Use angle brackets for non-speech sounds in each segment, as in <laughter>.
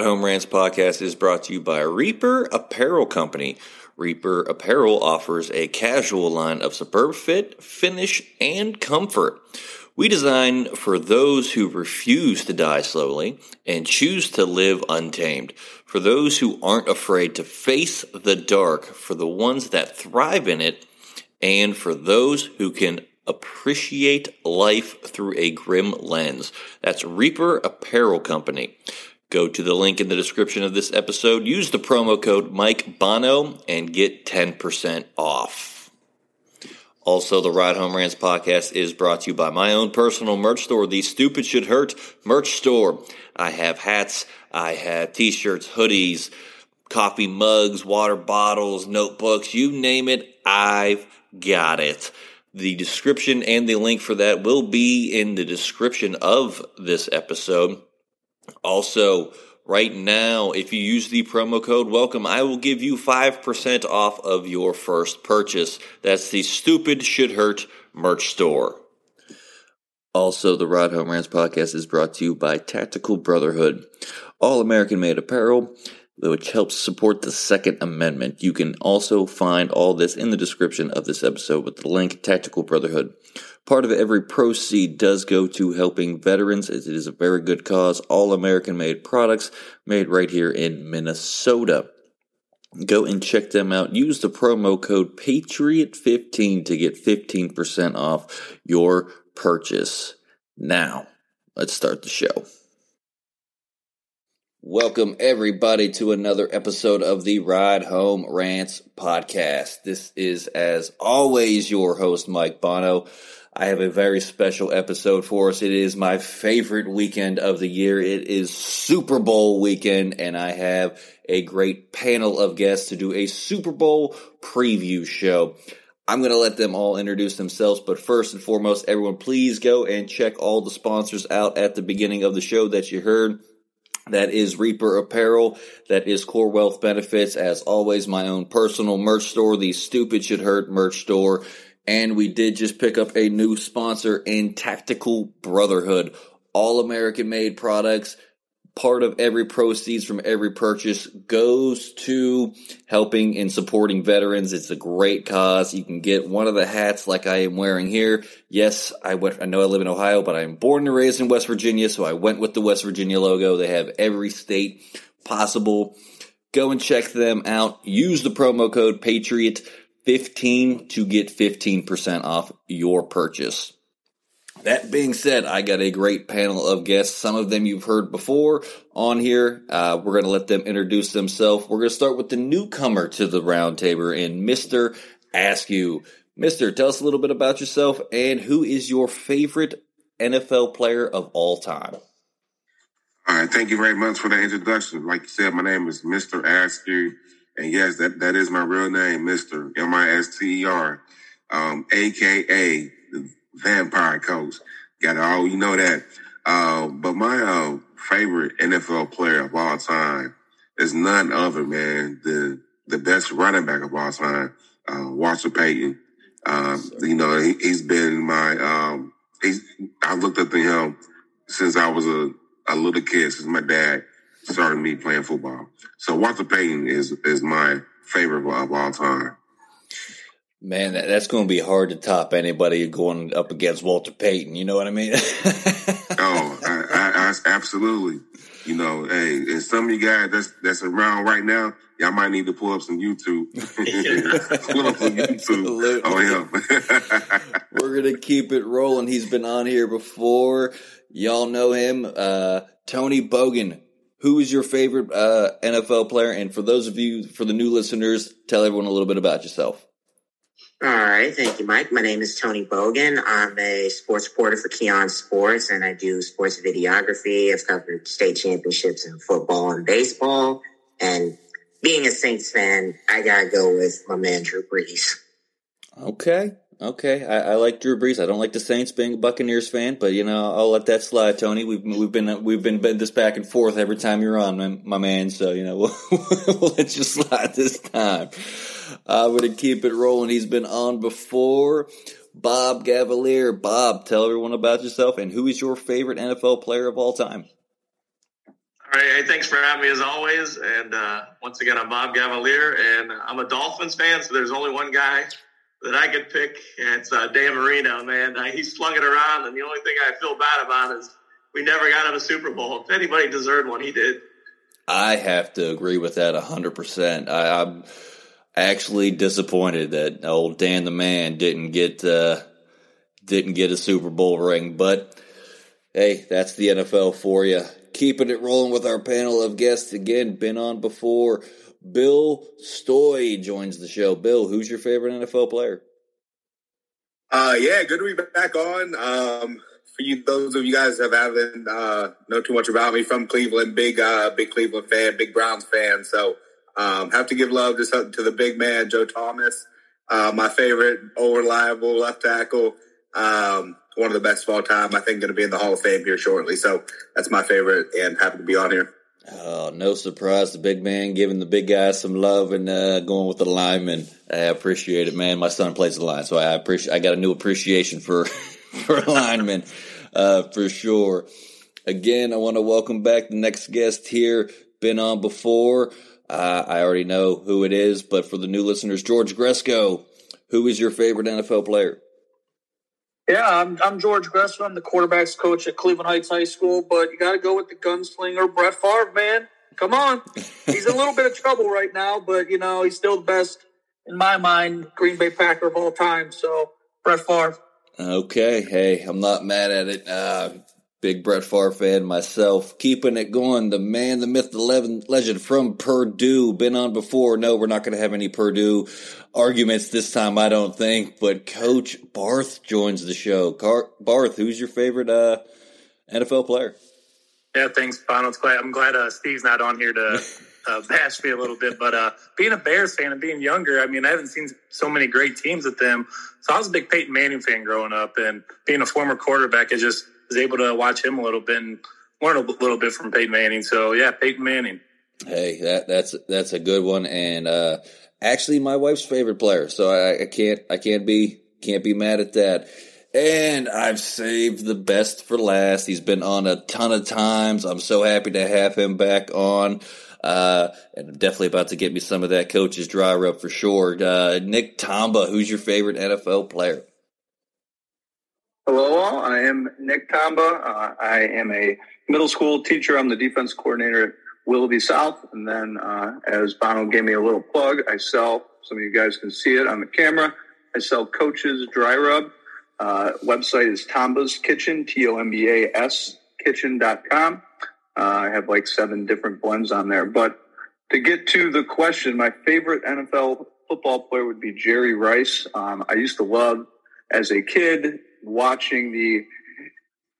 Ride Home Rants podcast is brought to you by Reaper Apparel Company. Reaper Apparel offers a casual line of superb fit, finish, and comfort. We design for those who refuse to die slowly and choose to live untamed. For those who aren't afraid to face the dark, for the ones that thrive in it, and for those who can appreciate life through a grim lens. That's Reaper Apparel Company. Go to the link in the description of this episode, use the promo code Mike Bono, and get 10% off. Also, the Ride Home Rants podcast is brought to you by my own personal merch store, the Stupid Should Hurt merch store. I have hats, I have t shirts, hoodies, coffee mugs, water bottles, notebooks, you name it, I've got it. The description and the link for that will be in the description of this episode. Also, right now, if you use the promo code welcome, I will give you 5% off of your first purchase. That's the Stupid Should Hurt merch store. Also, the Ride Home Rants podcast is brought to you by Tactical Brotherhood, all American made apparel which helps support the Second Amendment. You can also find all this in the description of this episode with the link Tactical Brotherhood. Part of every proceed does go to helping veterans as it is a very good cause. All American made products made right here in Minnesota. Go and check them out. Use the promo code Patriot15 to get 15% off your purchase. Now, let's start the show. Welcome, everybody, to another episode of the Ride Home Rants podcast. This is, as always, your host, Mike Bono. I have a very special episode for us. It is my favorite weekend of the year. It is Super Bowl weekend, and I have a great panel of guests to do a Super Bowl preview show. I'm going to let them all introduce themselves, but first and foremost, everyone, please go and check all the sponsors out at the beginning of the show that you heard. That is Reaper Apparel. That is Core Wealth Benefits. As always, my own personal merch store, the Stupid Should Hurt merch store. And we did just pick up a new sponsor in Tactical Brotherhood. All American made products part of every proceeds from every purchase goes to helping and supporting veterans. It's a great cause. You can get one of the hats like I am wearing here. Yes, I went, I know I live in Ohio, but I'm born and raised in West Virginia, so I went with the West Virginia logo. They have every state possible. Go and check them out. Use the promo code Patriot15 to get 15% off your purchase. That being said, I got a great panel of guests. Some of them you've heard before on here. Uh, we're going to let them introduce themselves. We're going to start with the newcomer to the roundtable and Mr. Askew. Mister, tell us a little bit about yourself and who is your favorite NFL player of all time? All right, thank you very much for that introduction. Like you said, my name is Mr. Askew, and yes, that, that is my real name, Mr. M I S T E R, um, aka the vampire coach. Got it all, you know that. Uh, but my uh, favorite NFL player of all time is none other, man, the the best running back of all time, uh, Walter Payton. Um, you know, he, has been my, um, he's, I looked up to him since I was a, a little kid, since my dad started me playing football. So Walter Payton is, is my favorite of all time. Man, that, that's going to be hard to top anybody going up against Walter Payton. You know what I mean? <laughs> oh, I, I, I, absolutely. You know, hey, and some of you guys that's that's around right now, y'all might need to pull up some YouTube. <laughs> <laughs> pull up some YouTube. Oh yeah. We're gonna keep it rolling. He's been on here before. Y'all know him, uh, Tony Bogan. Who is your favorite uh, NFL player? And for those of you, for the new listeners, tell everyone a little bit about yourself. All right. Thank you, Mike. My name is Tony Bogan. I'm a sports reporter for Keon Sports, and I do sports videography. I've covered state championships in football and baseball. And being a Saints fan, I got to go with my man, Drew Brees. Okay. Okay, I, I, like Drew Brees. I don't like the Saints being a Buccaneers fan, but you know I'll let that slide, Tony. We've we've been we've been this back and forth every time you're on, my, my man. So you know <laughs> we'll, we'll let you slide this time. I'm to keep it rolling. He's been on before. Bob Gavalier. Bob, tell everyone about yourself and who is your favorite NFL player of all time? All right. Hey, thanks for having me as always. And uh, once again, I'm Bob Gavalier, and I'm a Dolphins fan. So there's only one guy that I could pick. It's uh, Dan Marino, man. Uh, he slung it around, and the only thing I feel bad about is we never got him a Super Bowl. If anybody deserved one, he did. I have to agree with that 100%. I, I'm actually disappointed that old Dan the Man didn't get uh, didn't get a Super Bowl ring, but hey, that's the NFL for you. Keeping it rolling with our panel of guests again, been on before. Bill Story joins the show. Bill, who's your favorite NFL player? Uh, yeah, good to be back on. Um, for you, those of you guys that haven't uh, know too much about me from Cleveland, big uh, big Cleveland fan, big Browns fan. So um, have to give love to to the big man, Joe Thomas, uh, my favorite, reliable left tackle. Um, one of the best of all time. I think going to be in the Hall of Fame here shortly. So that's my favorite, and happy to be on here. Oh, no surprise. The big man giving the big guys some love and uh, going with the lineman. I appreciate it, man. My son plays the line, so I appreciate. I got a new appreciation for <laughs> for linemen, uh, for sure. Again, I want to welcome back the next guest here. Been on before. Uh, I already know who it is, but for the new listeners, George Gresko, who is your favorite NFL player? Yeah, I'm, I'm George Gresko. I'm the quarterbacks coach at Cleveland Heights High School, but you got to go with the gunslinger Brett Favre, man. Come on. He's in a little bit of trouble right now, but, you know, he's still the best, in my mind, Green Bay Packer of all time. So, Brett Favre. Okay. Hey, I'm not mad at it. Uh, Big Brett Favre fan myself. Keeping it going. The man, the myth, the legend from Purdue. Been on before. No, we're not going to have any Purdue arguments this time, I don't think. But Coach Barth joins the show. Car- Barth, who's your favorite uh, NFL player? Yeah, thanks, Bono. I'm glad uh, Steve's not on here to <laughs> uh, bash me a little bit. But uh, being a Bears fan and being younger, I mean, I haven't seen so many great teams with them. So I was a big Peyton Manning fan growing up, and being a former quarterback, it just – was able to watch him a little bit and learn a little bit from Peyton Manning. So yeah, Peyton Manning. Hey, that that's that's a good one, and uh, actually my wife's favorite player. So I, I can't I can't be can't be mad at that. And I've saved the best for last. He's been on a ton of times. I'm so happy to have him back on. Uh, and I'm definitely about to get me some of that coach's dry rub for sure. Uh, Nick Tomba, who's your favorite NFL player? Hello, all. I am Nick Tomba. Uh, I am a middle school teacher. I'm the defense coordinator at Willoughby South. And then, uh, as Bono gave me a little plug, I sell, some of you guys can see it on the camera, I sell Coach's Dry Rub. Uh, website is Tomba's Kitchen, T O M B A S kitchen.com. Uh, I have like seven different blends on there. But to get to the question, my favorite NFL football player would be Jerry Rice. Um, I used to love as a kid watching the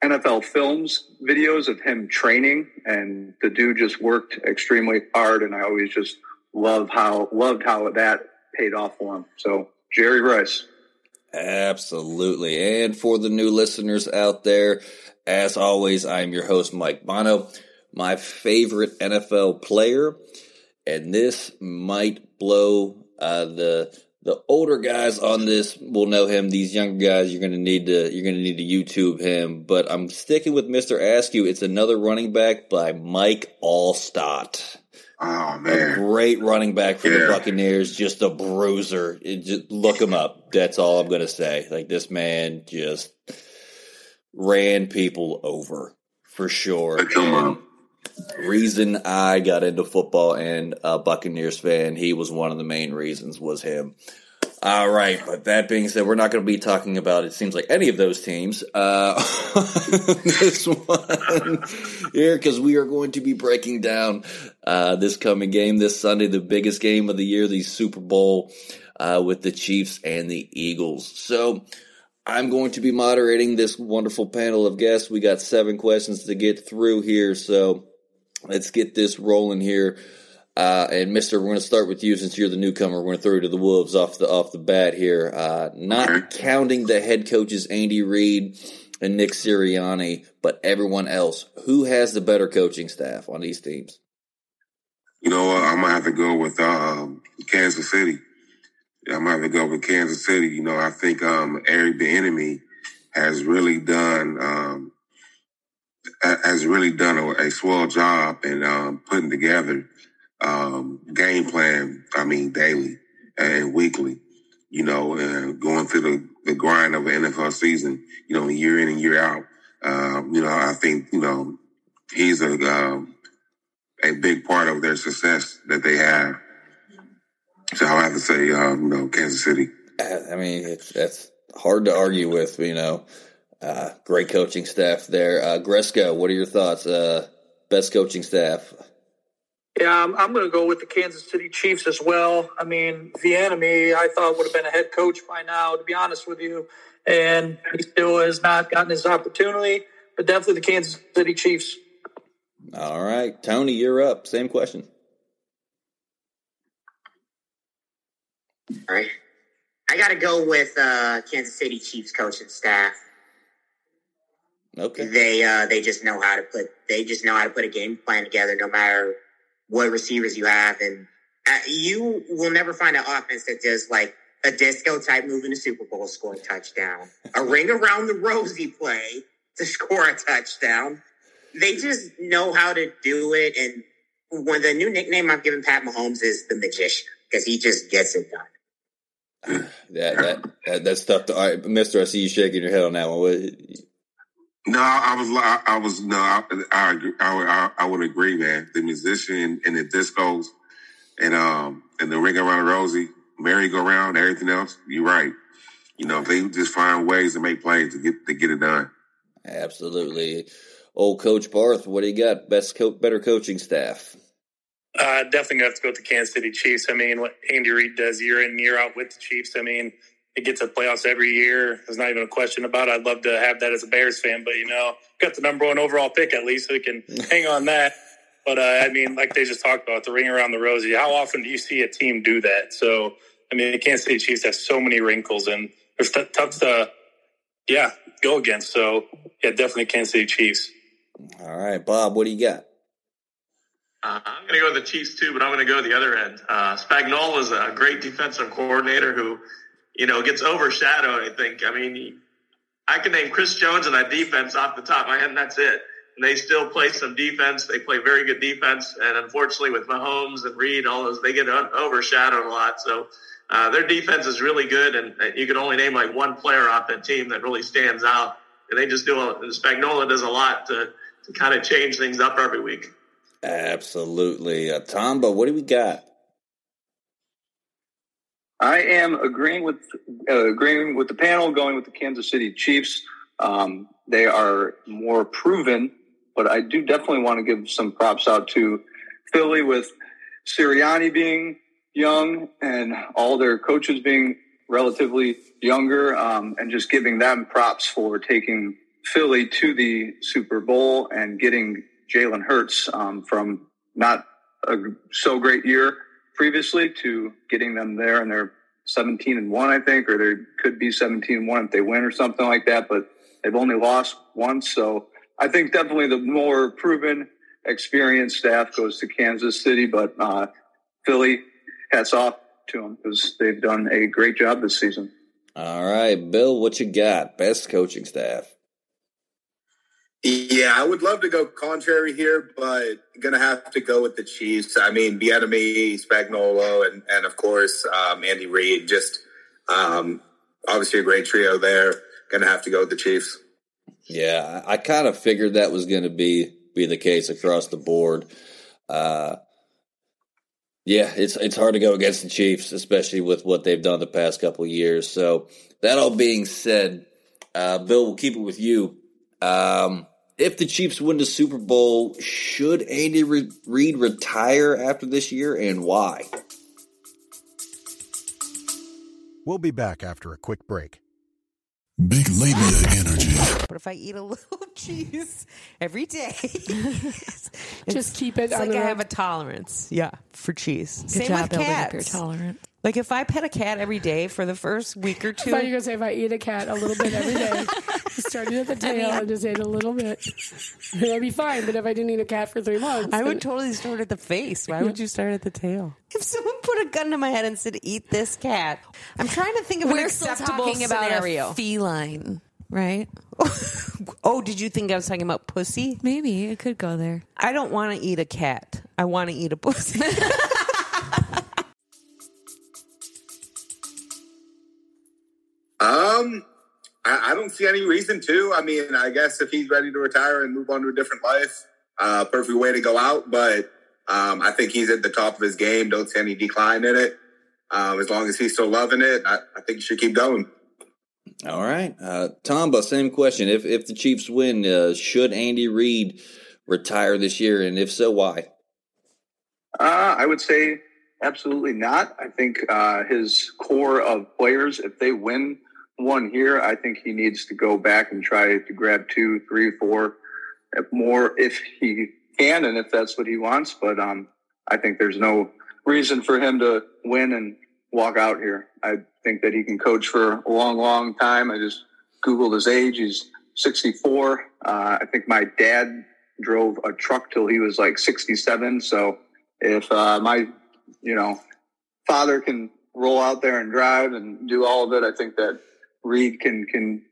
NFL films videos of him training, and the dude just worked extremely hard, and I always just love how loved how that paid off for him. So Jerry Rice. Absolutely. And for the new listeners out there, as always, I'm your host, Mike Bono. My favorite NFL player, and this might blow uh, the the older guys on this will know him. These younger guys, you're going to need to you're going to need to YouTube him. But I'm sticking with Mister Askew. It's another running back by Mike Alstott. Oh man, a great running back for yeah. the Buccaneers. Just a bruiser. It, just look him up. That's all I'm going to say. Like this man just ran people over for sure. Reason I got into football and a Buccaneers fan, he was one of the main reasons was him. All right, but that being said, we're not going to be talking about it seems like any of those teams uh, <laughs> this one here because we are going to be breaking down uh, this coming game this Sunday, the biggest game of the year, the Super Bowl uh, with the Chiefs and the Eagles. So I'm going to be moderating this wonderful panel of guests. We got seven questions to get through here, so let's get this rolling here. Uh, and Mister, we're going to start with you since you're the newcomer. We're going to throw you to the wolves off the off the bat here. Uh, not counting the head coaches Andy Reid and Nick Sirianni, but everyone else. Who has the better coaching staff on these teams? You know what? I'm gonna have to go with uh, Kansas City. I'm gonna have to go with Kansas City. You know, I think um, Eric Bieniemy has really done um, has really done a, a swell job in um, putting together um, game plan. I mean, daily and weekly. You know, and going through the, the grind of an NFL season. You know, year in and year out. Um, you know, I think you know he's a um, a big part of their success that they have. So I have to say, um, you know, Kansas City. I mean, it's, that's hard to argue with. You know, uh, great coaching staff there. Uh, Gresko, what are your thoughts? Uh, best coaching staff. Yeah, I'm, I'm going to go with the Kansas City Chiefs as well. I mean, Bieniemy, I thought would have been a head coach by now, to be honest with you, and he still has not gotten his opportunity. But definitely the Kansas City Chiefs. All right, Tony, you're up. Same question. All right. I got to go with uh, Kansas City Chiefs coaching staff. Okay. They uh, they just know how to put they just know how to put a game plan together, no matter what receivers you have, and uh, you will never find an offense that does like a disco type move in the Super Bowl, scoring touchdown, a ring around the rosy play to score a touchdown. They just know how to do it, and when the new nickname I've given Pat Mahomes is the magician because he just gets it done. <sighs> that, that, that that's tough to. All right, Mister, I see you shaking your head on that one. What, No, I was, I, I was, no, I, I, agree- I, would- I, I would agree, man. The musician and the discos and, um, and the ring around the rosy, merry-go-round, everything else. You're right. You know, they just find ways to make plays to get, to get it done. absolutely. Old Coach Barth, what do you got? Best, co- better coaching staff. Uh, definitely gonna have to go with the Kansas City Chiefs. I mean, what Andy Reid does year in year out with the Chiefs. I mean, it gets to playoffs every year. There's not even a question about it. I'd love to have that as a Bears fan, but you know, got the number one overall pick at least, so we can <laughs> hang on that. But uh, I mean, like they just talked about the ring around the rosy. How often do you see a team do that? So I mean, the Kansas City Chiefs have so many wrinkles and it's t- tough to, yeah, go against. So yeah, definitely Kansas City Chiefs. All right, Bob, what do you got? Uh, I'm going to go with the Chiefs too, but I'm going to go the other end. Uh, Spagnuolo is a great defensive coordinator who, you know, it gets overshadowed. I think. I mean, I can name Chris Jones and that defense off the top of my head, and that's it. And they still play some defense. They play very good defense, and unfortunately, with Mahomes and Reid, all those they get overshadowed a lot. So. Uh, their defense is really good, and uh, you can only name like one player off that team that really stands out. And they just do a, Spagnuolo does a lot to, to kind of change things up every week. Absolutely. Uh, Tomba, what do we got? I am agreeing with uh, agreeing with the panel, going with the Kansas City Chiefs. Um, they are more proven, but I do definitely want to give some props out to Philly with Sirianni being young and all their coaches being relatively younger, um, and just giving them props for taking Philly to the Super Bowl and getting Jalen Hurts um, from not a so great year previously to getting them there and they're 17 and 1 I think or they could be 17 and 1 if they win or something like that but they've only lost once so I think definitely the more proven experienced staff goes to Kansas City but uh, Philly hats off to them because they've done a great job this season All right, Bill, what you got? Best coaching staff. Yeah, I would love to go contrary here, but gonna have to go with the Chiefs. I mean, Bieniemy, Spagnuolo, and and of course um, Andy Reid. Just um, obviously a great trio there. Gonna have to go with the Chiefs. Yeah, I, kind of figured that was going to be be the case across the board. Uh, yeah, it's it's hard to go against the Chiefs, especially with what they've done the past couple years. So that all being said, uh, Bill, we'll keep it with you. Um, if the Chiefs win the Super Bowl, should Andy Reid retire after this year, and why? We'll be back after a quick break. Big labia energy. But if I eat a <laughs> little cheese every day, <laughs> Just keep it It's on like the I road. have a tolerance. Yeah, for cheese. Good Same job with building up cats. your tolerance. Like if I pet a cat every day for the first week or <laughs> I two, thought you were gonna say if I eat a cat a little bit every day, <laughs> started at the tail and just ate a little bit, that'd be fine. But if I didn't eat a cat for three months, I would totally start at the face. Why would you start at the tail? If someone put a gun to my head and said, "Eat this cat," I'm trying to think of an We're still acceptable talking about scenario. a feline. right? <laughs> oh, did you think I was talking about pussy? Maybe it could go there. I don't want to eat a cat. I want to eat a pussy. Um, I, I don't see any reason to. I mean, I guess if he's ready to retire and move on to a different life, uh, perfect way to go out. But um, I think he's at the top of his game. Don't see any decline in it. Um, as long as he's still loving it, I, I think he should keep going. All right, uh, Tomba, same question. If if the Chiefs win, uh, should Andy Reid retire this year, and if so, why? Uh, I would say absolutely not. I think uh, his core of players, if they win one here, I think he needs to go back and try to grab two, three, four more if he can and if that's what he wants. But um, I think there's no reason for him to win and walk out here. I think that he can coach for a long, long time. I just Googled his age. He's 64. Uh, I think my dad drove a truck till he was like 67. So if uh, my, you know, father can roll out there and drive and do all of it, I think that Reid can can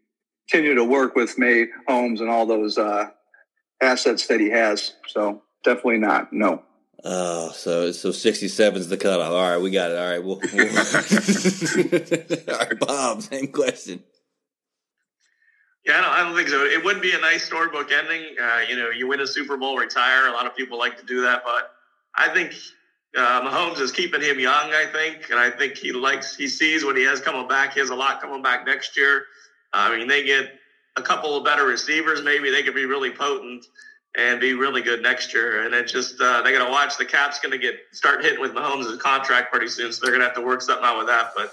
continue to work with May Holmes and all those uh, assets that he has. So definitely not. No. Oh, so so sixty seven is the cutoff. All right, we got it. All right, we'll, we'll <laughs> <laughs> all right, Bob. Same question. Yeah, I don't, I don't think so. It wouldn't be a nice storybook ending. Uh, you know, you win a Super Bowl, retire. A lot of people like to do that, but I think uh, Mahomes is keeping him young. I think, and I think he likes. He sees what he has coming back. He has a lot coming back next year. I mean, they get a couple of better receivers. Maybe they could be really potent and be really good next year. And it just uh, they got to watch the cap's going to get start hitting with Mahomes' contract pretty soon, so they're going to have to work something out with that. But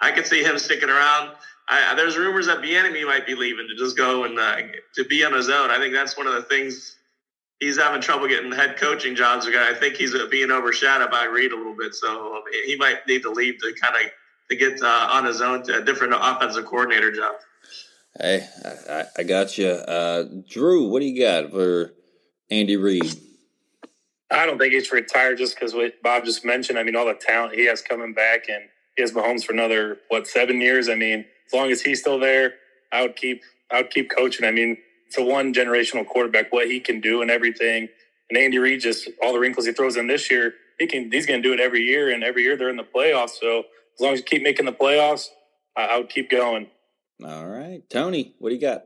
I could see him sticking around. I, there's rumors that Bieniemy might be leaving to just go and uh, to be on his own. I think that's one of the things he's having trouble getting head coaching jobs. I think he's uh, being overshadowed by Reid a little bit, so he might need to leave to kind of to get uh, on his own to a different offensive coordinator job. Hey, I, I got you, uh, Drew. What do you got for Andy Reid? I don't think he's retired just because what Bob just mentioned. I mean, all the talent he has coming back, and he has Mahomes for another what seven years. I mean, as long as he's still there, I would keep I would keep coaching. I mean, it's one generational quarterback, what he can do and everything. And Andy Reid just all the wrinkles he throws in this year, he can he's going to do it every year, and every year they're in the playoffs. So as long as you keep making the playoffs, I, I would keep going. All right, Tony, what do you got?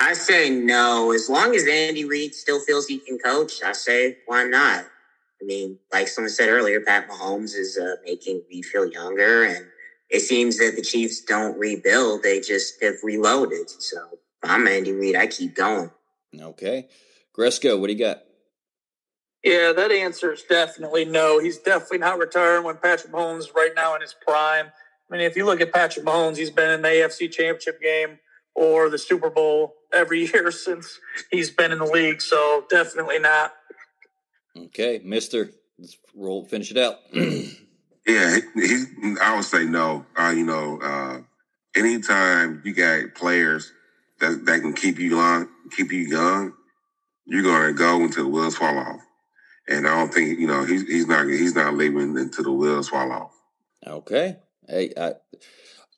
I say no. As long as Andy Reid still feels he can coach, I say why not. I mean, like someone said earlier, Pat Mahomes is uh, making me feel younger, and it seems that the Chiefs don't rebuild; they just have reloaded. So if I'm Andy Reid, I keep going. Okay, Gresko, what do you got? Yeah, that answer is definitely no. He's definitely not retiring when Patrick Mahomes is right now in his prime. I mean, if you look at Patrick Mahomes, he's been in the AFC Championship game or the Super Bowl every <laughs> year since he's been in the league. So definitely not. Okay, Mister, let's roll. Finish it out. <clears throat> yeah, he, I would say no. Uh, you know, uh, anytime you got players that that can keep you long, keep you young, you're gonna go until the wheels fall off. And I don't think you know he's he's not he's not leaving until the wheels fall off. Okay, hey, I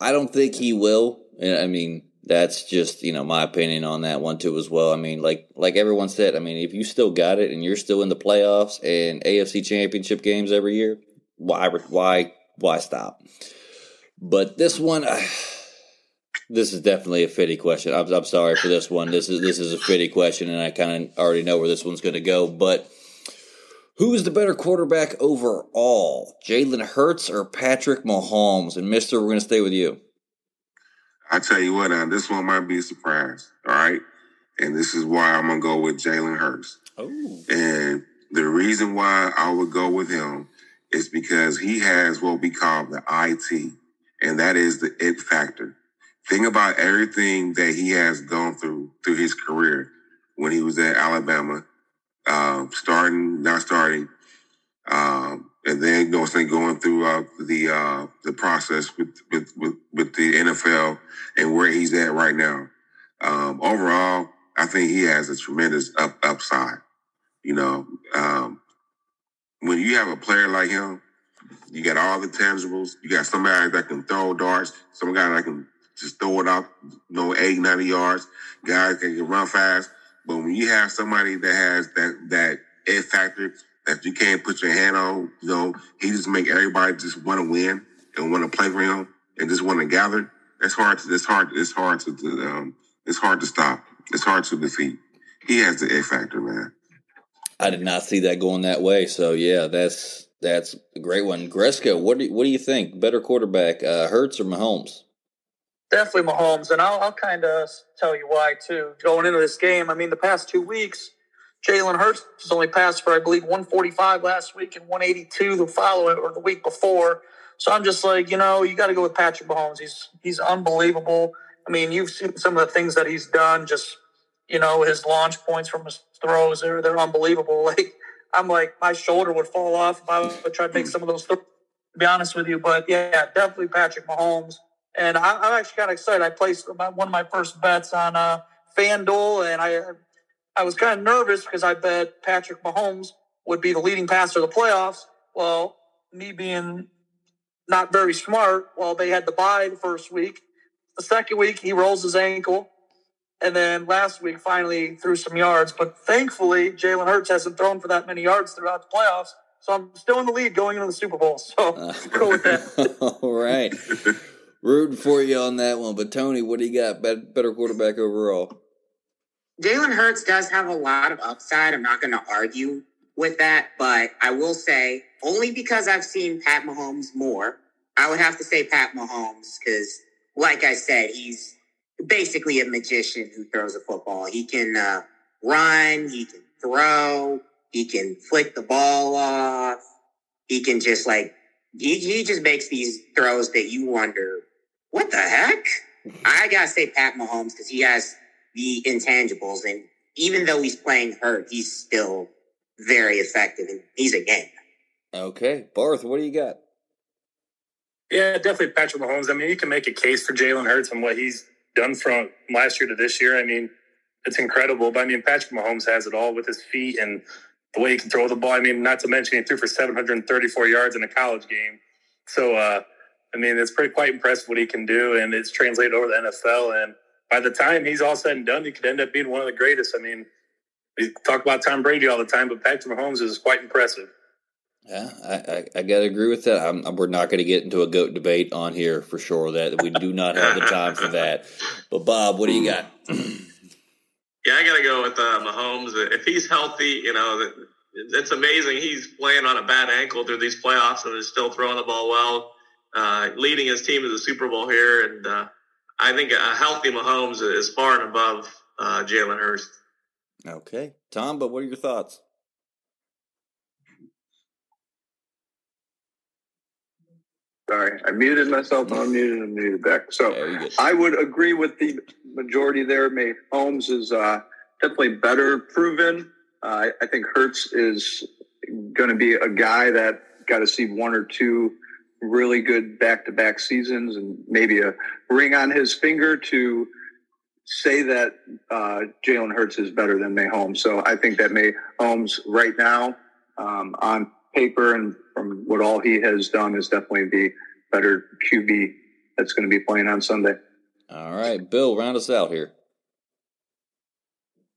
I don't think he will. I mean, that's just you know my opinion on that one too as well. I mean, like like everyone said, I mean, if you still got it and you're still in the playoffs and AFC Championship games every year, why why why stop? But this one. <sighs> this is definitely a fitty question. I'm, I'm sorry for this one. This is this is a fitty question, and I kind of already know where this one's going to go. But who is the better quarterback overall, Jalen Hurts or Patrick Mahomes? And Mister, we're going to stay with you. I tell you what, now this one might be a surprise. All right, and this is why I'm gonna go with Jalen Hurts. Oh, and the reason why I would go with him is because he has what we call the IT, and that is the it factor. Think about everything that he has gone through through his career when he was at Alabama, um, starting, not starting, um, and then going going through uh, the uh, the process with, with, with with the NFL and where he's at right now. Um, overall, I think he has a tremendous up, upside. You know, um, when you have a player like him, you got all the tangibles. You got somebody that can throw darts, some guy that can just throw it out, you know, 80, 90 yards. Guys can run fast. But when you have somebody that has that that it factor that you can't put your hand on, you know, he just make everybody just want to win and want to play for him and just want to gather. It's hard to it's hard it's hard to, um it's hard to stop. It's hard to defeat. He has the it factor, man. I did not see that going that way. So yeah, that's that's a great one. Gresko, what do you, what do you think? Better quarterback, uh, Hurts or Mahomes? Definitely Mahomes, and I'll, I'll kind of tell you why too. Going into this game, I mean, the past two weeks, Jalen Hurts has only passed for I believe 145 last week and 182 the following or the week before. So I'm just like, you know, you got to go with Patrick Mahomes. He's he's unbelievable. I mean, you've seen some of the things that he's done. Just you know, his launch points from his throws they're they're unbelievable. <laughs> Like I'm like my shoulder would fall off if I would try to make hmm. some of those. Throws, to be honest with you, but yeah, definitely Patrick Mahomes. And I, am actually kind of excited. I placed one of my first bets on uh, FanDuel, and I I was kind of nervous because I bet Patrick Mahomes would be the leading passer of the playoffs. Well, me being not very smart, well, they had to buy the first week. The second week, he rolls his ankle. And then last week, finally threw some yards. But thankfully, Jalen Hurts hasn't thrown for that many yards throughout the playoffs. So I'm still in the lead going into the Super Bowl. So uh, <laughs> go with that. <laughs> All right. Rooting for you on that one. But Tony, what do you got? Better quarterback overall? Jalen Hurts does have a lot of upside. I'm not going to argue with that, but I will say only because I've seen Pat Mahomes more, I would have to say Pat Mahomes because, like I said, he's basically a magician who throws a football. He can uh, run, he can throw, he can flick the ball off, he can just like he, he just makes these throws that you wonder what the heck? I gotta say Pat Mahomes because he has the intangibles, and even though he's playing hurt, he's still very effective, and he's a game. Okay, Barth, what do you got? Yeah, definitely Patrick Mahomes. I mean, you can make a case for Jalen Hurts and what he's done from last year to this year. I mean, it's incredible. But I mean, Patrick Mahomes has it all with his feet and the way he can throw the ball. I mean, not to mention he threw for 734 yards in a college game. So, uh, I mean, it's pretty quite impressive what he can do, and it's translated over the NFL. And by the time he's all said and done, he could end up being one of the greatest. I mean, we talk about Tom Brady all the time, but Patrick Mahomes is quite impressive. Yeah, I, I, I got to agree with that. I'm, we're not going to get into a goat debate on here for sure. That we do not have the time for that. But Bob, what do you got? <clears throat> yeah, I got to go with uh, Mahomes. If he's healthy, you know, it's amazing. He's playing on a bad ankle through these playoffs and is still throwing the ball well uh, leading his team to the Super Bowl here. And uh, I think a healthy Mahomes is far and above uh, Jalen Hurts. Okay. Tomba what are your thoughts? Sorry, I muted myself, unmuted, and muted back. So I would agree with the majority there. May Holmes is uh, definitely better proven. Uh, I think Hurts is going to be a guy that got to see one or two really good back to back seasons and maybe a ring on his finger to say that uh, Jalen Hurts is better than Mahomes. So I think that Mahomes right now um, on paper and from what all he has done is definitely the better QB that's going to be playing on Sunday. All right, Bill, round us out here.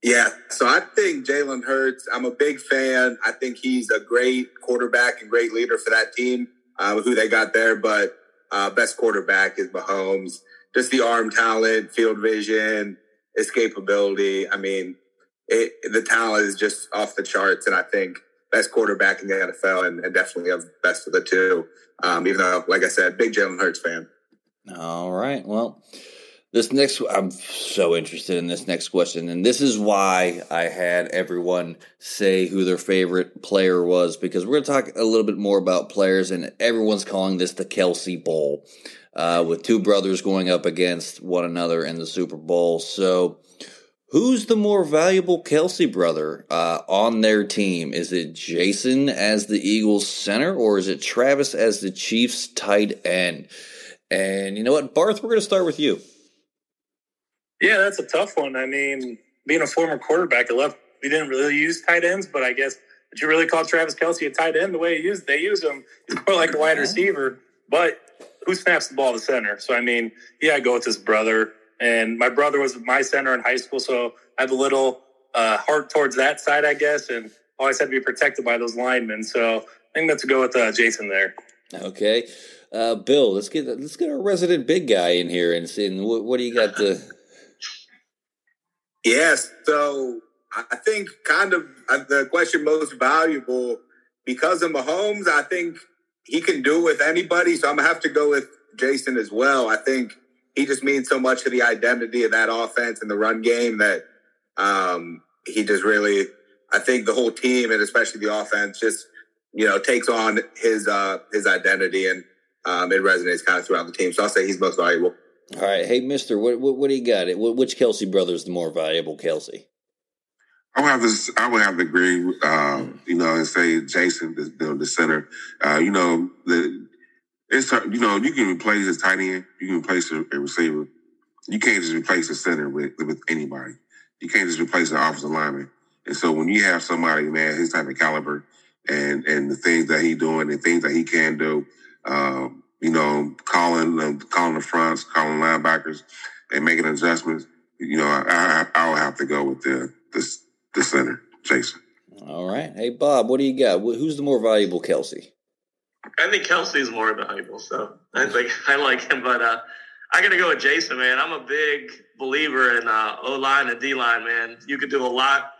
Yeah, so I think Jalen Hurts, I'm a big fan. I think he's a great quarterback and great leader for that team uh, who they got there, but uh, best quarterback is Mahomes. Just the arm talent, field vision, escapability. I mean, it, the talent is just off the charts, and I think best quarterback in the NFL, and, and definitely the best of the two. Um, even though, like I said, big Jalen Hurts fan. All right, well. This next, I'm so interested in this next question, and this is why I had everyone say who their favorite player was because we're going to talk a little bit more about players, and everyone's calling this the Kelce Bowl, uh, with two brothers going up against one another in the Super Bowl. So, who's the more valuable Kelce brother uh, on their team? Is it Jason as the Eagles center, or is it Travis as the Chiefs tight end? And you know what, Barth, we're going to start with you. Yeah, that's a tough one. I mean, being a former quarterback, I love we didn't really use tight ends, but I guess did you really call Travis Kelce a tight end the way he used they use him? He's more like a wide receiver. But who snaps the ball to center? So I mean, yeah, I go with his brother, and my brother was my center in high school, so I have a little uh, heart towards that side, I guess, and always had to be protected by those linemen. So I think that's to go with uh, Jason there. Okay, uh, Bill, let's get let's get our resident big guy in here and see what, what do you got to. Yes, so I think kind of uh, the question most valuable because of Mahomes. I think he can do with anybody, so I'm gonna have to go with Jason as well. I think he just means so much to the identity of that offense and the run game that um, he just really. I think the whole team and especially the offense just you know takes on his uh, his identity and um, it resonates kind of throughout the team. So I'll say he's most valuable. All right, hey Mister, what what, what do you got? Which Kelce brother is the more valuable Kelce? I would have to. I would have to agree. Uh, you know, and say Jason, the, the, the center. Uh, you know, the it's you know you can replace a tight end, you can replace a, a receiver. You can't just replace a center with with anybody. You can't just replace an offensive lineman. And so when you have somebody, man, his type of caliber, and and the things that he doing, and things that he can do, um, you know, calling um, calling the fronts, calling linebackers, and making adjustments. You know, I, I, I will have to go with the the, the center, Jason. All right. Hey, Bob, what do you got? Who's the more valuable Kelce? I think Kelce's more valuable, so I think <laughs> I like him. But uh, I got to go with Jason, man. I'm a big believer in uh, O line and D line, man. You could do a lot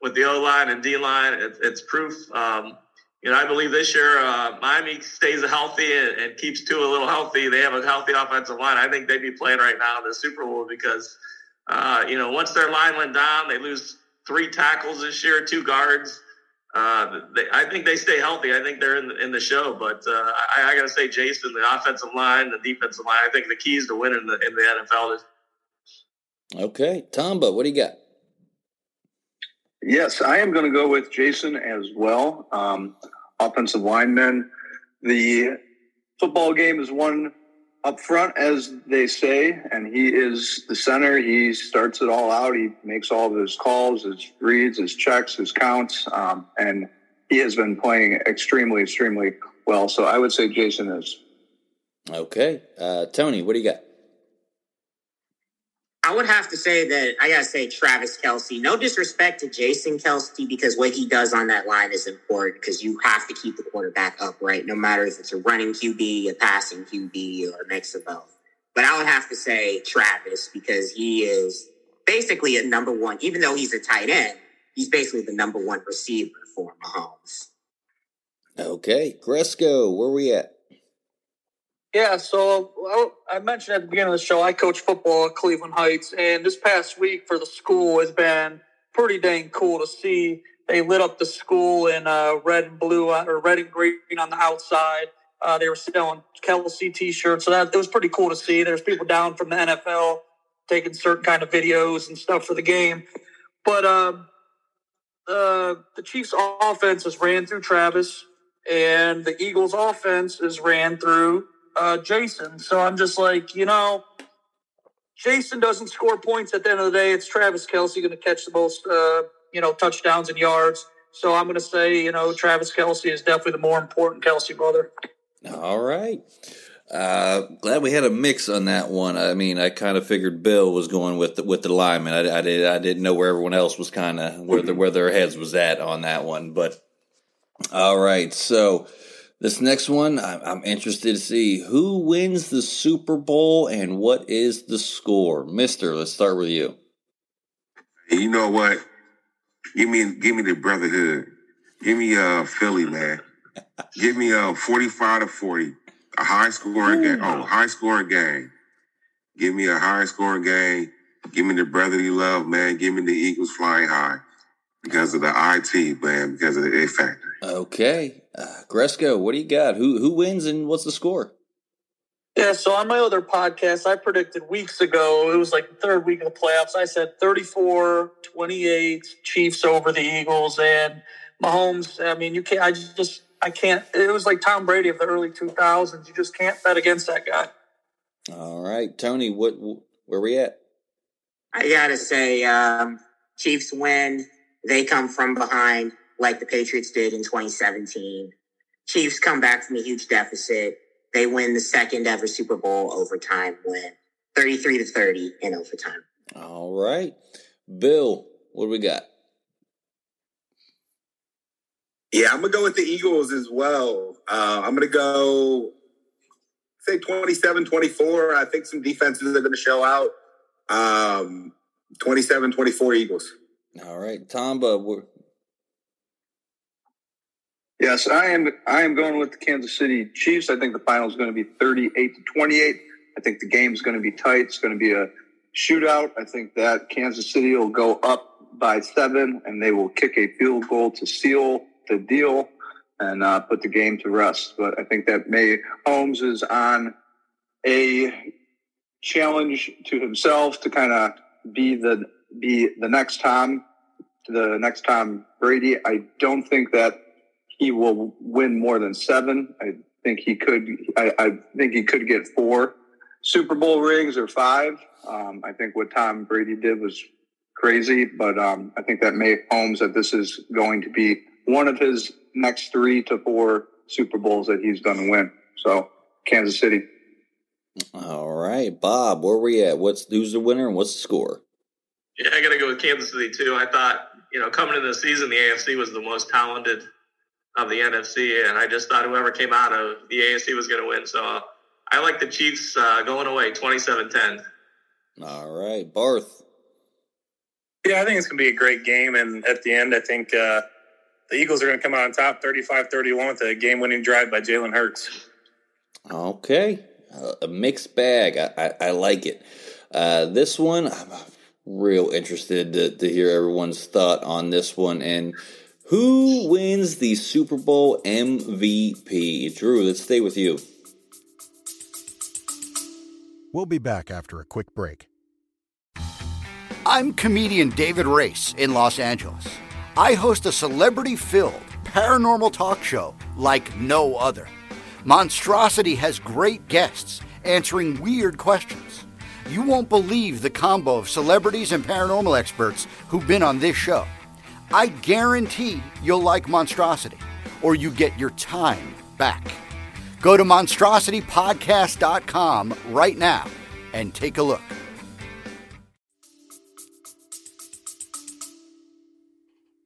with the O line and D line. It, it's proof. Um, you know, I believe this year uh, Miami stays healthy and, and, keeps Tua a little healthy. They have a healthy offensive line. I think they'd be playing right now in the Super Bowl because, uh, you know, once their line went down, they lose three tackles this year, two guards. Uh, they, I think they stay healthy. I think they're in the, in the show. But uh, I, I got to say, Jason, the offensive line, the defensive line, I think the keys to winning the, in the NFL is. Okay, Tomba, what do you got? Yes, I am going to go with Jason as well. Um, offensive lineman. The football game is won up front, as they say, and he is the center. He starts it all out. He makes all of his calls, his reads, his checks, his counts, um, and he has been playing extremely, extremely well. So I would say Jason is. Okay. Uh, Tony, what do you got? I would have to say that I gotta say Travis Kelce. No disrespect to Jason Kelce because what he does on that line is important because you have to keep the quarterback upright, no matter if it's a running QB, a passing QB, or a mix of both. But I would have to say Travis because he is basically a number one, even though he's a tight end, he's basically the number one receiver for Mahomes. Okay, Gresko, where are we at? Yeah, so I mentioned at the beginning of the show, I coach football at Cleveland Heights, and this past week for the school has been pretty dang cool to see. They lit up the school in uh, red and blue, uh, or red and green on the outside. Uh, they were selling Kelce T-shirts, so that it was pretty cool to see. There's people down from the NFL taking certain kind of videos and stuff for the game. But um, uh, the Chiefs' offense is ran through Travis, and the Eagles' offense is ran through uh, Jason. So I'm just like, you know, Jason doesn't score points at the end of the day. It's Travis Kelce going to catch the most, uh, you know, touchdowns and yards. So I'm going to say, you know, Travis Kelce is definitely the more important Kelce brother. All right. Uh, glad we had a mix on that one. I mean, I kind of figured Bill was going with the, with the lineman. I, I did. I didn't know where everyone else was kind of where the, where their heads was at on that one. But all right, so this next one, I'm interested to see who wins the Super Bowl and what is the score. Mister, let's start with you. You know what? Give me, give me the brotherhood. Give me uh Philly, man. give me a uh, 45 to 40, a high scoring game. Oh, high scoring game. Give me a high scoring game. Give me the brotherly love, man. Give me the Eagles flying high because of the IT, man, because of the A factor. Okay. Uh, Gresko, what do you got? Who who wins and what's the score? Yeah, so on my other podcast, I predicted weeks ago, it was like the third week of the playoffs. I said 34 28 Chiefs over the Eagles. And Mahomes, I mean, you can't, I just, I can't, it was like Tom Brady of the early 2000s. You just can't bet against that guy. All right. Tony, what, where we at? I got to say, um, Chiefs win. They come from behind like the Patriots did in 2017. Chiefs come back from a huge deficit. they win the second ever Super Bowl overtime win, 33 to 30 in overtime. All right. Bill, what do we got? Yeah, I'm gonna go with the Eagles as well. Uh, I'm gonna go say 27 24. I think some defenses are gonna show out. Um, 27 24 Eagles. All right. Tomba, we're, Yes, I am. I am going with the Kansas City Chiefs. I think the final is going to be 38 to 28. I think the game is going to be tight. It's going to be a shootout. I think that Kansas City will go up by seven, and they will kick a field goal to seal the deal and uh, put the game to rest. But I think that May Holmes is on a challenge to himself to kind of be the be the next Tom, the next Tom Brady. I don't think that he will win more than seven. I think he could. I, I think he could get four Super Bowl rings or five. Um, I think what Tom Brady did was crazy, but um, I think that May Holmes that this is going to be one of his next three to four Super Bowls that he's going to win. So Kansas City. all right. Bob, where we at? What's who's the winner and what's the score? Yeah, I got to go with Kansas City too. I thought, you know, coming into the season, the AFC was the most talented of the NFC, and I just thought whoever came out of the AFC was going to win. So I like the Chiefs uh, going away 27-10. All right. Barth. Yeah, I think it's going to be a great game. And at the end, I think uh, the Eagles are going to come out on top 35 31 with a game winning drive by Jalen Hurts. Okay. Uh, a mixed bag. I, I, I like it. Uh, this one, I'm real interested to, to hear everyone's thought on this one. And who wins the Super Bowl MVP? Drew, let's stay with you. We'll be back after a quick break. I'm comedian David Race in Los Angeles. I host a celebrity filled paranormal talk show like no other. Monstrosity has great guests answering weird questions. You won't believe the combo of celebrities and paranormal experts who've been on this show. I guarantee you'll like Monstrosity, or you get your time back. Go to monstrositypodcast.com right now and take a look.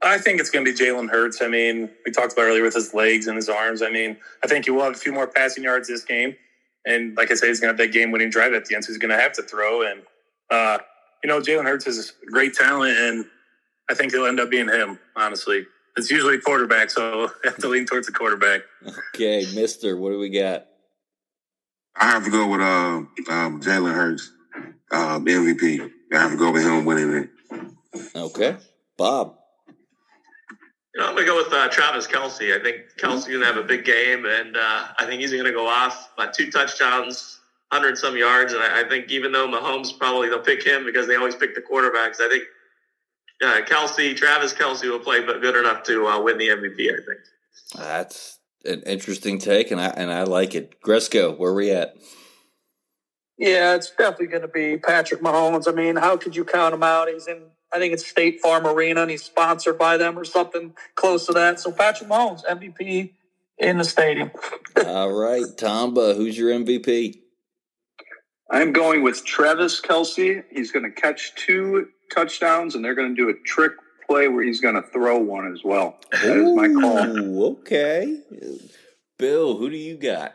I think it's going to be Jalen Hurts. I mean, we talked about earlier with his legs and his arms. I mean, I think he will have a few more passing yards this game. And like I said, he's going to have that game winning drive at the end. So he's going to have to throw. And, uh, you know, Jalen Hurts is a great talent. And I think he'll end up being him, honestly. It's usually quarterback. So I <laughs> have to lean towards the quarterback. Okay, Mister, what do we got? I have to go with uh, um, Jalen Hurts, um, MVP. I have to go with him winning it. Okay. Bob. You know, I'm going to go with uh, Travis Kelce. I think Kelce's going to have a big game, and uh, I think he's going to go off by two touchdowns, 100 some yards. And I, I, think even though Mahomes probably they'll pick him because they always pick the quarterbacks, I think uh, Kelce, Travis Kelce will play but good enough to uh, win the MVP, I think. That's an interesting take, and I, and I like it. Gresko, where are we at? Yeah, it's definitely going to be Patrick Mahomes. I mean, how could you count him out? He's in, I think it's State Farm Arena, and he's sponsored by them or something close to that. So Patrick Mahomes, MVP in the stadium. <laughs> All right, Tomba, who's your MVP? I'm going with Travis Kelce. He's going to catch two touchdowns, and they're going to do a trick play where he's going to throw one as well. That is my call. Okay. Bill, who do you got?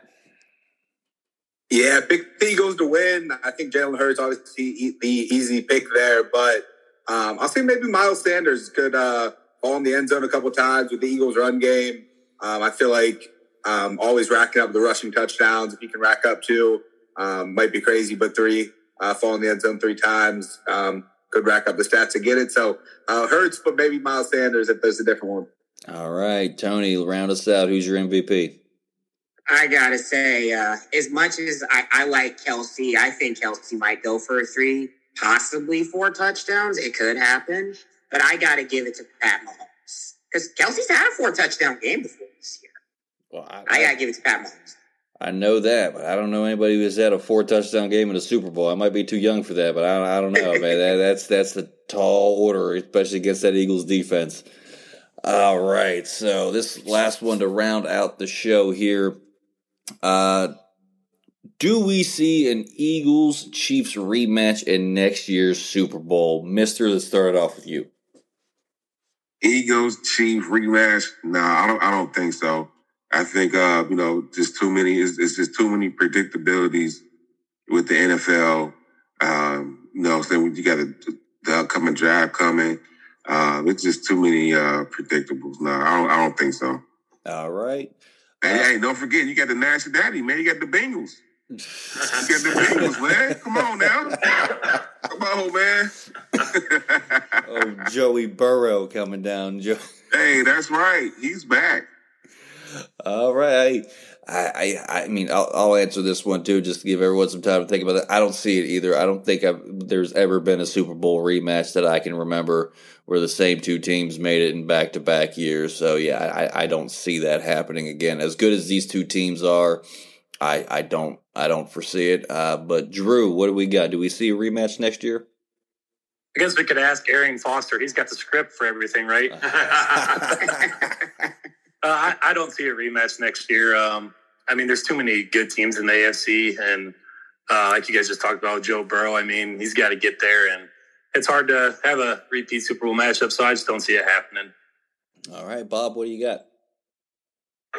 Yeah, big Eagles to win. I think Jalen Hurts obviously the easy pick there, but um, I'll say maybe Miles Sanders could uh, fall in the end zone a couple times with the Eagles run game. Um, I feel like um, always racking up the rushing touchdowns. If he can rack up two, um, might be crazy, but three uh, fall in the end zone three times um, could rack up the stats to get it. So uh, Hurts, but maybe Miles Sanders if there's a different one. All right, Tony, round us out. Who's your MVP? I gotta say, uh, as much as I, I like Kelce, I think Kelce might go for a three, possibly four touchdowns. It could happen, but I gotta give it to Pat Mahomes because Kelce's had a four touchdown game before this year. Well, I, I gotta give it to Pat Mahomes. I know that, but I don't know anybody who's had a four touchdown game in a Super Bowl. I might be too young for that, but I, I don't know, man. That, that's that's the tall order, especially against that Eagles defense. All right, so this last one to round out the show here. Uh, Do we see an Eagles Chiefs rematch in next year's Super Bowl? Mister, let's start it off with you. Eagles Chiefs rematch? No, I don't. I don't think so. I think uh, you know, just too many. It's, it's just too many predictabilities with the NFL. Um, you know, so you got the, the upcoming draft coming. Uh, it's just too many uh, predictables. No, I don't. I don't think so. All right. Hey, hey, don't forget, you got the National Daddy, man. You got the Bengals. you got the Bengals, man. Come on now. Come on, man. oh, Joey Burrow coming down. Joe. Hey, that's right. He's back. All right. I, I, I mean, I'll, I'll, answer this one too, just to give everyone some time to think about it. I don't see it either. I don't think I've, there's ever been a Super Bowl rematch that I can remember where the same two teams made it in back to back years. So yeah, I, I don't see that happening again. As good as these two teams are, I, I don't, I don't foresee it. Uh, but Drew, what do we got? Do we see a rematch next year? I guess we could ask Arian Foster. He's got the script for everything, right? <laughs> <laughs> Uh, I, I, don't see a rematch next year. Um, I mean, there's too many good teams in the AFC, and uh, like you guys just talked about, Joe Burrow. I mean, he's got to get there, and it's hard to have a repeat Super Bowl matchup. So I just don't see it happening. All right, Bob, what do you got?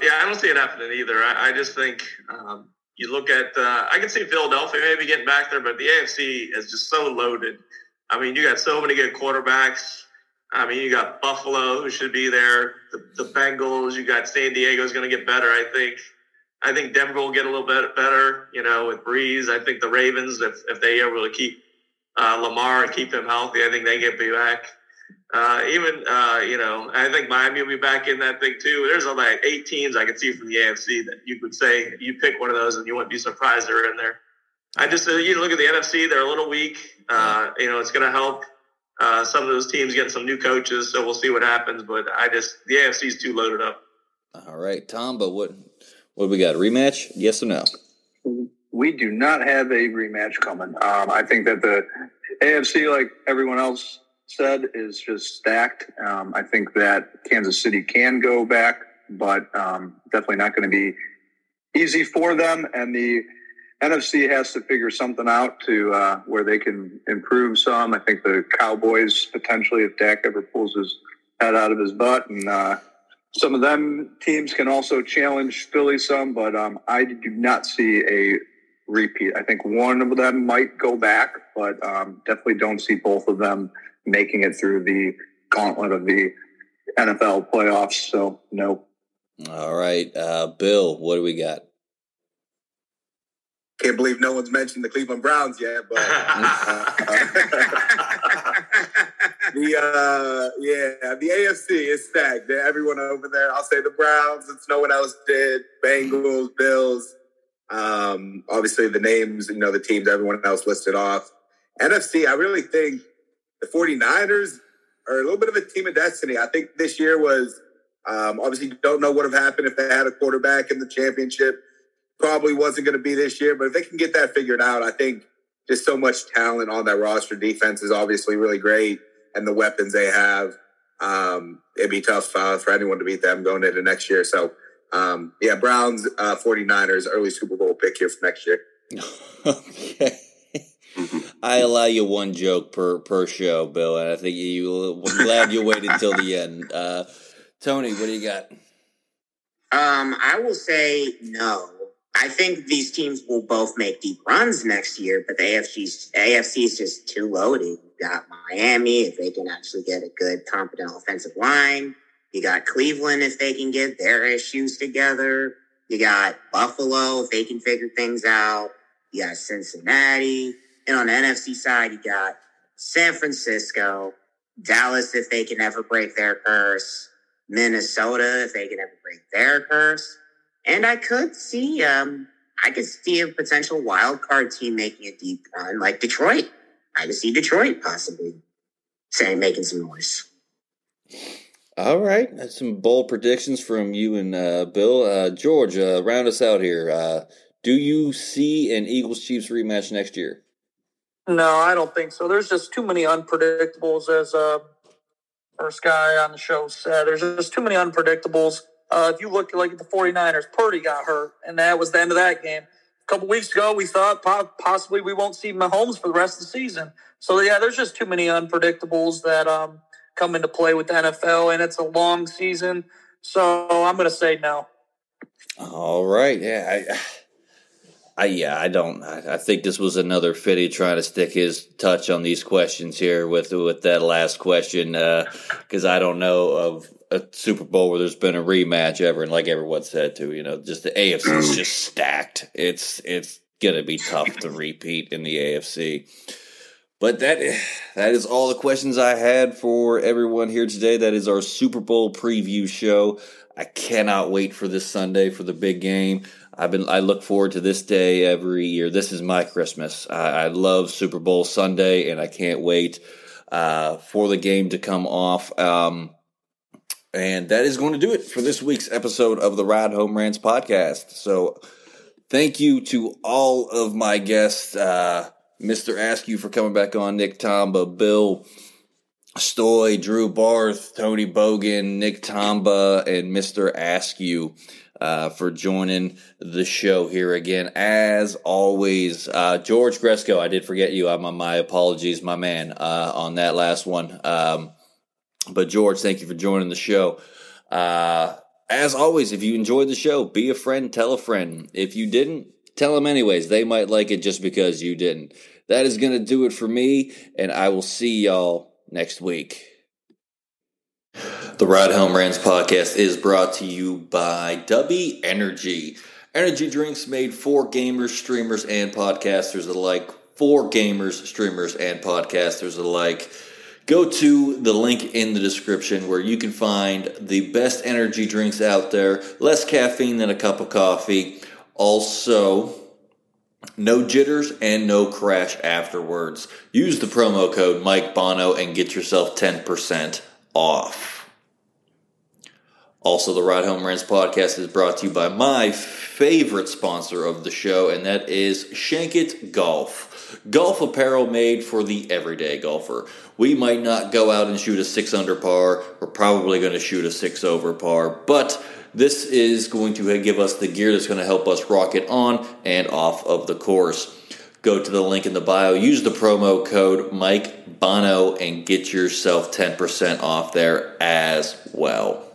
Yeah, I don't see it happening either. I, I just think um, you look at. Uh, I can see Philadelphia maybe getting back there, but the AFC is just so loaded. I mean, you got so many good quarterbacks. I mean, you got Buffalo who should be there. The, the Bengals. You got San Diego is going to get better. I think. I think Denver will get a little bit better. You know, with Breeze. I think the Ravens, if if they are able to keep uh, Lamar and keep him healthy, I think they get be back. Uh, even uh, you know, I think Miami will be back in that thing too. There's like eight teams I can see from the AFC that you could say you pick one of those and you wouldn't be surprised they're in there. I just uh, you look at the NFC; they're a little weak. Uh, you know, it's going to help uh, some of those teams getting some new coaches, so we'll see what happens. But I just the AFC is too loaded up. All right, Tom. But what what we got? Rematch? Yes or no? We do not have a rematch coming. Um, I think that the AFC, like everyone else said, is just stacked. Um, I think that Kansas City can go back, but um, definitely not going to be easy for them. And the NFC has to figure something out to uh, where they can improve some. I think the Cowboys potentially, if Dak ever pulls his head out of his butt, and uh, some of them teams can also challenge Philly some. But um, I do not see a repeat. I think one of them might go back, but um, definitely don't see both of them making it through the gauntlet of the NFL playoffs. So no. All right, uh, Bill, what do we got? Can't believe no one's mentioned the Cleveland Browns yet, but uh, <laughs> the uh, yeah, the AFC is stacked. Everyone over there, I'll say the Browns, since no one else did. Bengals, Bills, um, obviously the names, you know, the teams everyone else listed off. NFC, I really think the 49ers are a little bit of a team of destiny. I think this year was um, obviously don't know what would have happened if they had a quarterback in the championship probably wasn't going to be this year. But if they can get that figured out, I think just so much talent on that roster. Defense is obviously really great, and the weapons they have. Um, it'd be tough uh, for anyone to beat them going into next year. So, um, yeah, Browns, uh, 49ers, early Super Bowl pick here for next year. <laughs> okay. I allow you one joke per per show, Bill, and I think you. I'm glad you waited until the end. Uh, Tony, what do you got? Um, I will say no. I think these teams will both make deep runs next year, but the AFC's AFC is just too loaded. You got Miami if they can actually get a good, competent offensive line. You got Cleveland if they can get their issues together. You got Buffalo if they can figure things out. You got Cincinnati. And on the NFC side, you got San Francisco, Dallas if they can ever break their curse, Minnesota if they can ever break their curse. And I could see, um, I could see a potential wild card team making a deep run like Detroit. I could see Detroit possibly saying making some noise. All right, that's some bold predictions from you and uh, Bill. Uh, George, uh, round us out here. Uh, do you see an Eagles Chiefs rematch next year? No, I don't think so. There's just too many unpredictables, as uh, first guy on the show said. There's just too many unpredictables. Uh, if you look like at the 49ers, Purdy got hurt, and that was the end of that game. A couple weeks ago, we thought possibly we won't see Mahomes for the rest of the season. So yeah, there's just too many unpredictables that um, come into play with the NFL, and it's a long season. So I'm going to say no. All right, yeah. I, I, yeah, I don't. I, I, think this was another Fitty trying to stick his touch on these questions here with with that last question because uh, I don't know of a Super Bowl where there's been a rematch ever, and like everyone said too, you know, just the AFC is just stacked. It's it's gonna be tough to repeat in the AFC. But that that is all the questions I had for everyone here today. That is our Super Bowl preview show. I cannot wait for this Sunday for the big game. I've been I look forward to this day every year. This is my Christmas. I, I love Super Bowl Sunday, and I can't wait uh, for the game to come off. Um, and that is going to do it for this week's episode of the Ride Home Rants podcast. So thank you to all of my guests, uh, Mr. Askew for coming back on, Nick Tomba, Bill Story, Drew Barth, Tony Bogan, Nick Tomba, and Mr. Askew. Uh, for joining the show here again. As always, uh, George Gresko, I did forget you. I'm, my apologies, my man, uh, on that last one. Um, but George, thank you for joining the show. Uh, as always, if you enjoyed the show, be a friend, tell a friend. If you didn't, tell them anyways. They might like it just because you didn't. That is going to do it for me, and I will see y'all next week. The Ride Home Rants podcast is brought to you by Dubby Energy. Energy drinks made for gamers, streamers, and podcasters alike. For gamers, streamers, and podcasters alike go to the link in the description where you can find the best energy drinks out there, less caffeine than a cup of coffee. Also, no jitters and no crash afterwards. Use the promo code Mike Bono and get yourself 10% off. Also, the Ride Home Rants podcast is brought to you by my favorite sponsor of the show, and that is Shankit Golf. Golf apparel made for the everyday golfer. We might not go out and shoot a six under par. We're probably going to shoot a six over par, but this is going to give us the gear that's going to help us rock it on and off of the course. Go to the link in the bio, use the promo code Mike Bono, and get yourself 10% off there as well.